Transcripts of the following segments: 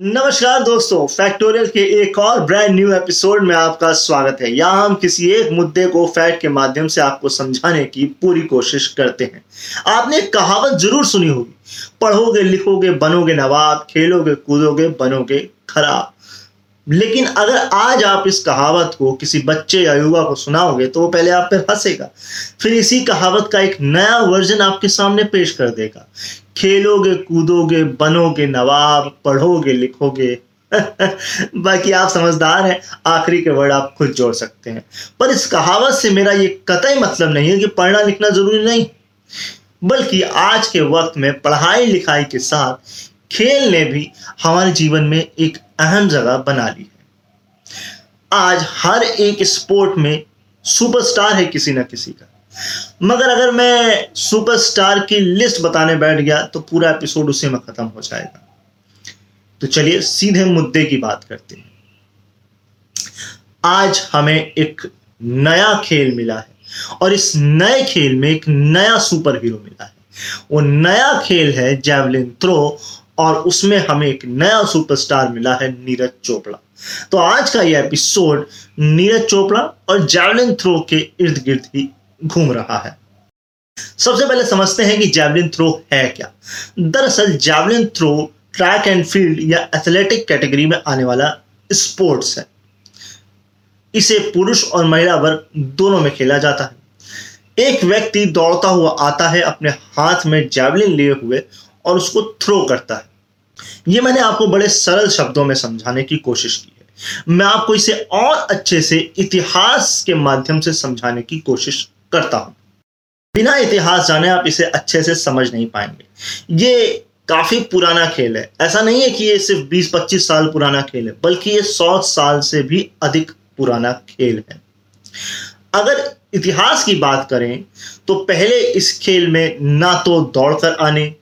नमस्कार दोस्तों फैक्टोरियल के एक और ब्रांड न्यू एपिसोड में आपका स्वागत है। यहाँ हम किसी एक मुद्दे को फैक्ट के माध्यम से आपको समझाने की पूरी कोशिश करते हैं। आपने कहावत ज़रूर सुनी होगी। पढ़ोगे, लिखोगे, बनोगे नवाब, खेलोगे, कूदोगे, बनोगे खराब। लेकिन अगर आज आप इस कहावत को किसी बच्चे या युवा को सुनाओगे तो वो पहले आप पर हंसेगा। फिर इसी कहावत का एक नया वर्जन आपके सामने पेश कर देगा। खेलोगे, कूदोगे, बनोगे, नवाब, पढ़ोगे, लिखोगे। बाकी आप समझदार हैं, आखिरी के वर्ड आप खुद जोड़ सकते हैं। पर इस कहावत से मेरा ये कतई मतलब नहीं है कि पढ़ना लिखना ज़रूरी नहीं। बल्कि आज के वक्त में पढ़ाई लिखाई के साथ खेल ने भी हमारे जीवन में एक अहम जगह बना ली है। आज हर एक स्पोर्ट में सुपरस्टार है किसी ना किसी का। मगर अगर मैं सुपरस्टार की लिस्ट बताने बैठ गया तो पूरा एपिसोड उसी में खत्म हो जाएगा। तो चलिए, सीधे मुद्दे की बात करते हैं। आज हमें एक नया खेल मिला है, और इस नए खेल में एक नया सुपर हीरो मिला है। वो नया खेल है जैवलिन थ्रो और उसमें हमें एक नया सुपरस्टार मिला है नीरज चोपड़ा। तो आज का यह एपिसोड नीरज चोपड़ा और जैवलिन थ्रो के इर्द गिर्द ही घूम रहा है। सबसे पहले समझते हैं कि जैवलिन थ्रो है क्या। दरअसल javelin throw track and field या एथलेटिक कैटेगरी में आने वाला स्पोर्ट्स है। इसे पुरुष और महिला वर्ग दोनों में खेला जाता है। एक व्यक्ति दौड़ता हुआ आता है, अपने हाथ में जैवलिन लिए हुए और उसको थ्रो करता है। ये मैंने आपको बड़े सरल शब्दों में समझाने की कोशिश की है। मैं आपको इसे और अच्छे से इतिहास के माध्यम से समझाने की कोशिश करता हूँ। बिना इतिहास जाने आप इसे अच्छे से समझ नहीं पाएँगे। ये काफ़ी पुराना खेल है। ऐसा नहीं है कि ये सिर्फ़ 20-25 साल पुराना खेल है, बल्कि ये 100 साल से भी अधिक पुराना खेल है। अगर इतिहास की बात करें तो पहले इस खेल में ना तो दौड़कर आने,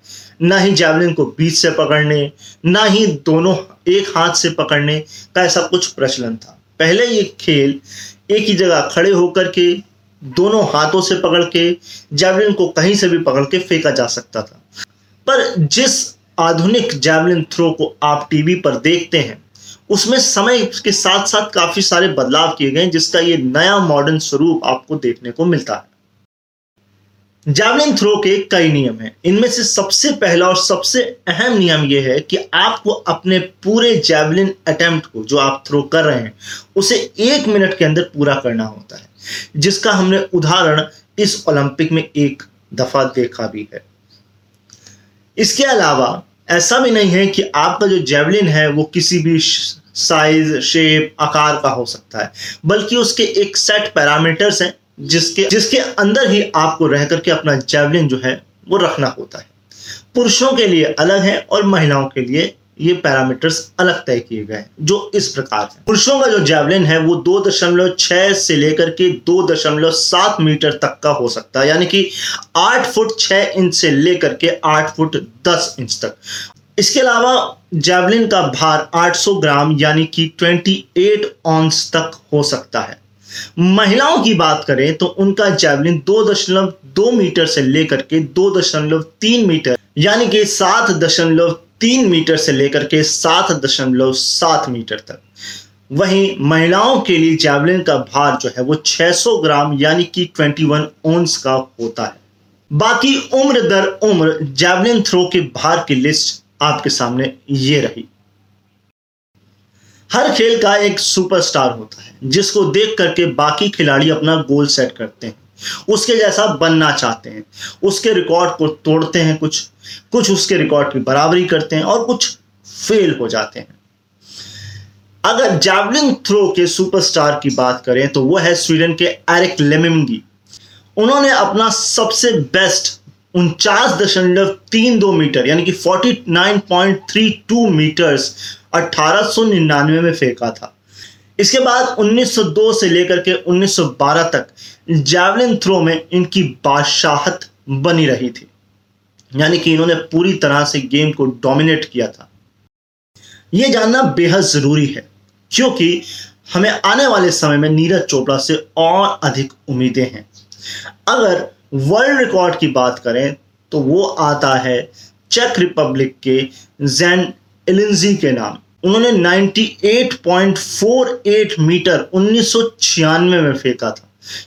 ना ही जैवलिन को बीच से पकड़ने, ना ही दोनों एक हाथ से पकड़ने का ऐसा कुछ प्रचलन था। पहले ये खेल एक ही जगह खड़े होकर के दोनों हाथों से पकड़ के जैवलिन को कहीं से भी पकड़ के फेंका जा सकता था। पर जिस आधुनिक जैवलिन थ्रो को आप टीवी पर देखते हैं, उसमें समय के साथ साथ काफ़ी सारे बदलाव किए गए जिसका ये नया मॉडर्न स्वरूप आपको देखने को मिलता है। जैवलिन थ्रो के कई नियम हैं। इनमें से सबसे पहला और सबसे अहम नियम यह है कि आपको अपने पूरे जैवलिन अटेम्प्ट को, जो आप थ्रो कर रहे हैं, उसे एक मिनट के अंदर पूरा करना होता है। जिसका हमने उदाहरण इस ओलंपिक में एक दफ़ा देखा भी है। इसके अलावा ऐसा भी नहीं है कि आपका जो जेवलिन है वो किसी भी साइज़ शेप आकार का हो सकता है, बल्कि उसके एक सेट पैरामीटर्स हैं जिसके जिसके अंदर ही आपको रह करके अपना जेवलिन जो है वो रखना होता है। पुरुषों के लिए अलग है और महिलाओं के लिए ये पैरामीटर्स अलग तय किए गए जो इस प्रकार है। पुरुषों का जो जैवलिन है, वो दो दशमलव छह से लेकर के दो दशमलव सात मीटर तक का हो सकता है, यानी कि आठ फुट छह इंच से लेकर के आठ फुट दस इंच तक। इसके अलावा जैवलिन का भार 800 ग्राम, यानी कि 28 ऑन्स तक हो सकता है। महिलाओं की बात करें तो उनका जैवलिन दो दशमलव दो मीटर से लेकर के दो दशमलव तीन मीटर, यानी कि सात दशमलव तीन मीटर से लेकर के सात दशमलव सात मीटर तक। वहीं महिलाओं के लिए जैवलिन का भार जो है वो 600 ग्राम, यानी कि 21 ओंस का होता है। बाकी उम्र दर उम्र जैवलिन थ्रो के भार की लिस्ट आपके सामने ये रही। हर खेल का एक सुपरस्टार होता है, जिसको देख करके बाकी खिलाड़ी अपना गोल सेट करते हैं। उसके जैसा बनना चाहते हैं। उसके रिकॉर्ड को तोड़ते हैं कुछ कुछ उसके रिकॉर्ड की बराबरी करते हैं और कुछ फेल हो जाते हैं। अगर जैवलिन थ्रो के सुपरस्टार की बात करें तो वह है स्वीडन के एरिक लेमिंगी उन्होंने अपना सबसे बेस्ट उनचास दशमलव तीन दो मीटर, यानी कि forty nine point three two metres अठारह सौ निन्यानवे में फेंका था। इसके बाद 1902 से लेकर के 1912 तक जैवलिन थ्रो में इनकी बादशाहत बनी रही थी। यानी कि इन्होंने पूरी तरह से गेम को डोमिनेट किया था। यह जानना बेहद ज़रूरी है, क्योंकि हमें आने वाले समय में नीरज चोपड़ा से और अधिक उम्मीदें हैं। अगर वर्ल्ड रिकॉर्ड की बात करें तो वो आता है चेक रिपब्लिक के जैन एलिंजी के नाम। उन्होंने 98.48 मीटर उन्नीस में फेंका था।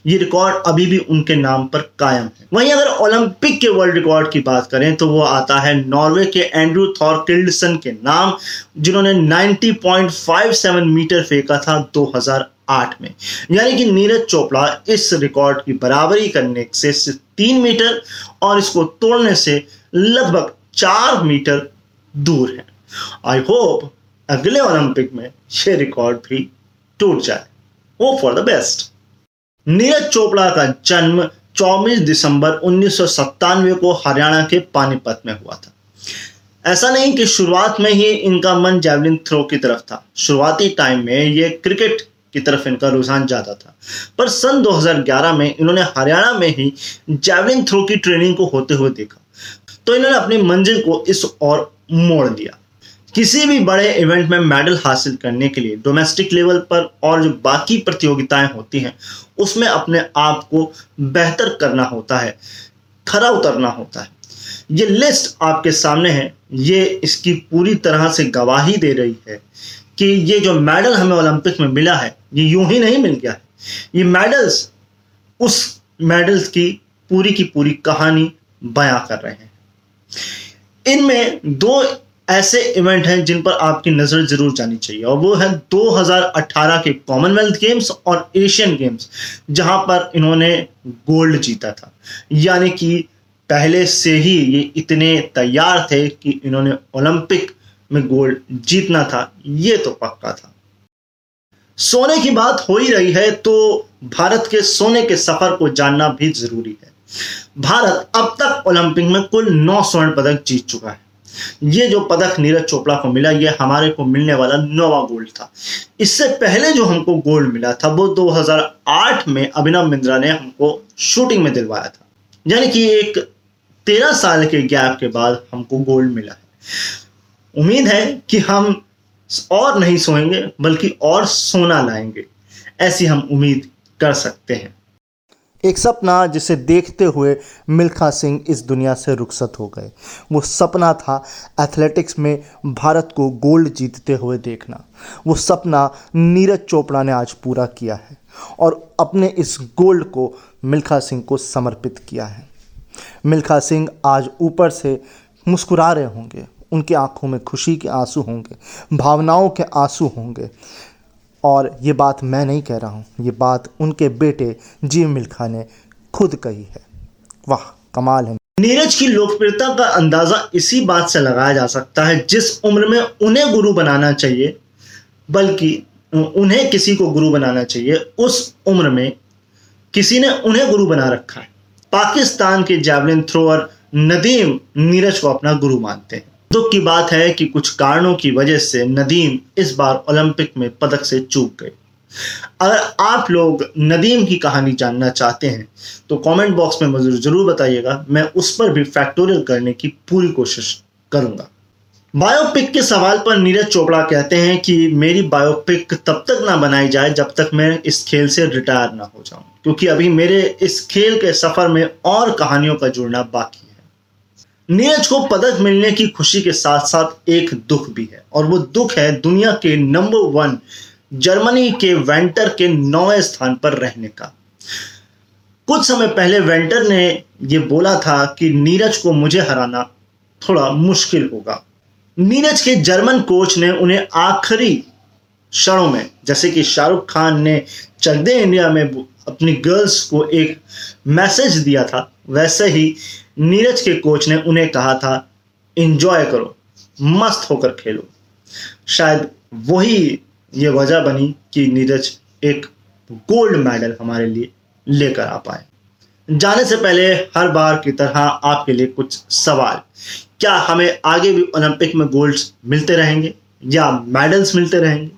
ये रिकॉर्ड अभी भी उनके नाम पर कायम है। वहीं अगर ओलंपिक के वर्ल्ड रिकॉर्ड की बात करें तो वो आता है नॉर्वे के एंड्रू थॉरकिल्डसन के नाम, जिन्होंने 90.57 मीटर फेंका था 2008 में। यानी कि नीरज चोपड़ा इस रिकॉर्ड की बराबरी करने से सिर्फ़ तीन मीटर और इसको तोड़ने से लगभग चार मीटर दूर है। आई होप अगले ओलंपिक में ये रिकॉर्ड भी टूट जाए। Hope for the best Neeraj Chopra का जन्म 24 दिसंबर उन्नीस सौ सत्तानवे को हरियाणा के पानीपत में हुआ था। ऐसा नहीं कि शुरुआत में ही इनका मन जैवलिन थ्रो की तरफ़ था। शुरुआती टाइम में ये क्रिकेट की तरफ़ इनका रुझान ज़्यादा था। पर सन 2011 में इन्होंने हरियाणा में ही जैवलिन थ्रो की ट्रेनिंग को होते हुए देखा। तो इन्होंने अपनी मंजिल को इस ओर मोड़ दिया। किसी भी बड़े इवेंट में मेडल हासिल करने के लिए डोमेस्टिक लेवल पर और जो बाकी प्रतियोगिताएँ होती हैं, उसमें अपने आप को बेहतर करना होता है, खरा उतरना होता है। ये लिस्ट आपके सामने है, ये इसकी पूरी तरह से गवाही दे रही है कि ये जो मेडल हमें ओलंपिक में मिला है, ये यूँ ही नहीं मिल गया है। ये मेडल्स उस मेडल्स की पूरी की पूरी कहानी बयां कर रहे हैं। इनमें दो ऐसे इवेंट हैं जिन पर आपकी नज़र ज़रूर जानी चाहिए। और वो है 2018 के कॉमनवेल्थ गेम्स और एशियन गेम्स जहाँ पर इन्होंने गोल्ड जीता था। यानी कि पहले से ही ये इतने तैयार थे कि इन्होंने ओलंपिक में गोल्ड जीतना था। ये तो पक्का था। सोने की बात हो ही रही है तो भारत के सोने के सफ़र को जानना भी ज़रूरी है। भारत अब तक ओलंपिक में कुल नौ स्वर्ण पदक जीत चुका है। ये जो पदक नीरज चोपड़ा को मिला, ये हमारे को मिलने वाला नोवा गोल्ड था। इससे पहले जो हमको गोल्ड मिला था, वो 2008 में अभिनव मिंद्रा ने हमको शूटिंग में दिलवाया था। यानी कि एक तेरह साल के गैप के बाद हमको गोल्ड मिला है। उम्मीद है कि हम और नहीं सोएँगे, बल्कि और सोना लाएँगे, ऐसी हम उम्मीद कर सकते हैं। एक सपना जिसे देखते हुए मिल्खा सिंह इस दुनिया से रुखसत हो गए। वो सपना था एथलेटिक्स में भारत को गोल्ड जीतते हुए देखना। वो सपना नीरज चोपड़ा ने आज पूरा किया है और अपने इस गोल्ड को मिल्खा सिंह को समर्पित किया है। मिल्खा सिंह आज ऊपर से मुस्कुरा रहे होंगे। उनकी आँखों में खुशी के आँसू होंगे, भावनाओं के आँसू होंगे। और ये बात मैं नहीं कह रहा हूँ, ये बात उनके बेटे जी मिल्खा ने खुद कही है। वाह, कमाल है। नीरज की लोकप्रियता का अंदाज़ा इसी बात से लगाया जा सकता है, जिस उम्र में उन्हें गुरु बनाना चाहिए, बल्कि उन्हें किसी को गुरु बनाना चाहिए, उस उम्र में किसी ने उन्हें गुरु बना रखा है। पाकिस्तान के जैवलिन थ्रोअर नदीम नीरज को अपना गुरु मानते हैं। दुख की बात है कि कुछ कारणों की वजह से नदीम इस बार ओलंपिक में पदक से चूक गए। अगर आप लोग नदीम की कहानी जानना चाहते हैं तो कमेंट बॉक्स में मुझे ज़रूर बताइएगा। मैं उस पर भी फैक्टोरियल करने की पूरी कोशिश करूँगा। बायोपिक के सवाल पर नीरज चोपड़ा कहते हैं कि मेरी बायोपिक तब तक ना बनाई जाए जब तक मैं इस खेल से रिटायर ना हो जाऊँ, क्योंकि अभी मेरे इस खेल के सफ़र में और कहानियों का जुड़ना बाकी नीरज को पदक मिलने की खुशी के साथ साथ एक दुख भी है, और वो दुख है दुनिया के नंबर वन जर्मनी के वेंटर के नौवे स्थान पर रहने का। कुछ समय पहले वेंटर ने ये बोला था कि नीरज को मुझे हराना थोड़ा मुश्किल होगा। नीरज के जर्मन कोच ने उन्हें आखिरी क्षणों में, जैसे कि शाहरुख खान ने चक दे इंडिया में अपनी गर्ल्स को एक मैसेज दिया था, वैसे ही नीरज के कोच ने उन्हें कहा था इंजॉय करो, मस्त होकर खेलो। शायद वही ये वजह बनी कि नीरज एक गोल्ड मेडल हमारे लिए लेकर आ पाए। जाने से पहले हर बार की तरह आपके लिए कुछ सवाल। क्या हमें आगे भी ओलंपिक में गोल्ड मिलते रहेंगे या मेडल्स मिलते रहेंगे?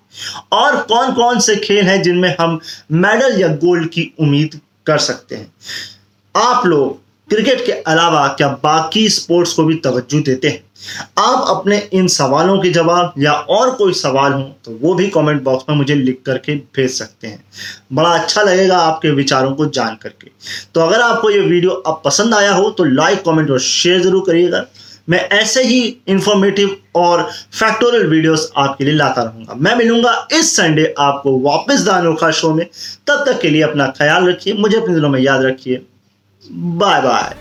और कौन कौन से खेल हैं जिनमें हम मेडल या गोल्ड की उम्मीद कर सकते हैं? आप लोग क्रिकेट के अलावा क्या बाकी स्पोर्ट्स को भी तवज्जो देते हैं? आप अपने इन सवालों के जवाब या और कोई सवाल हो तो वो भी कमेंट बॉक्स में मुझे लिख करके भेज सकते हैं। बड़ा अच्छा लगेगा आपके विचारों को जान करके। तो अगर आपको ये वीडियो अब पसंद आया हो तो लाइक कमेंट और शेयर ज़रूर करिएगा। मैं ऐसे ही इंफॉर्मेटिव और फैक्टोरियल वीडियोस आपके लिए लाता रहूँगा। मैं मिलूँगा इस संडे आपको वापस दानों का शो में। तब तक के लिए अपना ख्याल रखिए, मुझे अपने दिलों में याद रखिए। Bye bye